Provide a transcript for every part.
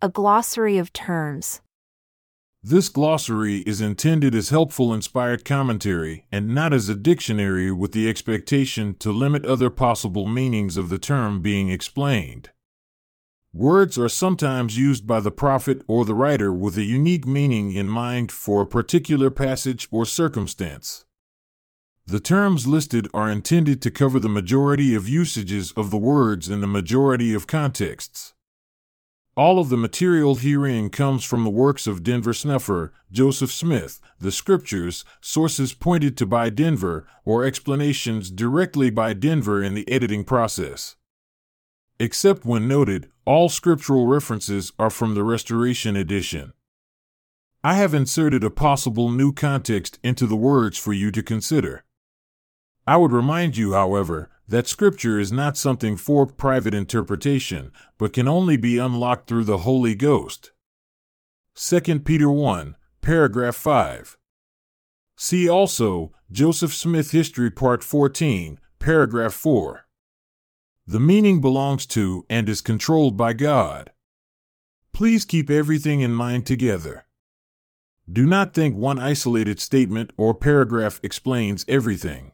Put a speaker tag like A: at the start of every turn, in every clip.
A: a glossary of terms.
B: This glossary is intended as helpful inspired commentary and not as a dictionary with the expectation to limit other possible meanings of the term being explained. Words are sometimes used by the prophet or the writer with a unique meaning in mind for a particular passage or circumstance. The terms listed are intended to cover the majority of usages of the words in the majority of contexts. All of the material herein comes from the works of Denver Snuffer, Joseph Smith, the scriptures, sources pointed to by Denver, or explanations directly by Denver in the editing process. Except when noted, all scriptural references are from the Restoration Edition. I have inserted a possible new context into the words for you to consider. I would remind you, however, that Scripture is not something for private interpretation, but can only be unlocked through the Holy Ghost. 2 Peter 1, paragraph 5. See also Joseph Smith History Part 14, paragraph 4. The meaning belongs to and is controlled by God. Please keep everything in mind together. Do not think one isolated statement or paragraph explains everything.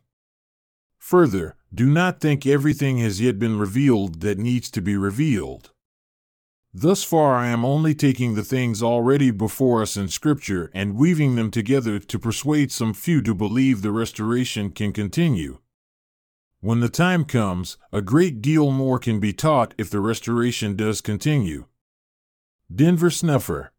B: Further, do not think everything has yet been revealed that needs to be revealed. Thus far, I am only taking the things already before us in Scripture and weaving them together to persuade some few to believe the restoration can continue. When the time comes, a great deal more can be taught if the restoration does continue. Denver Snuffer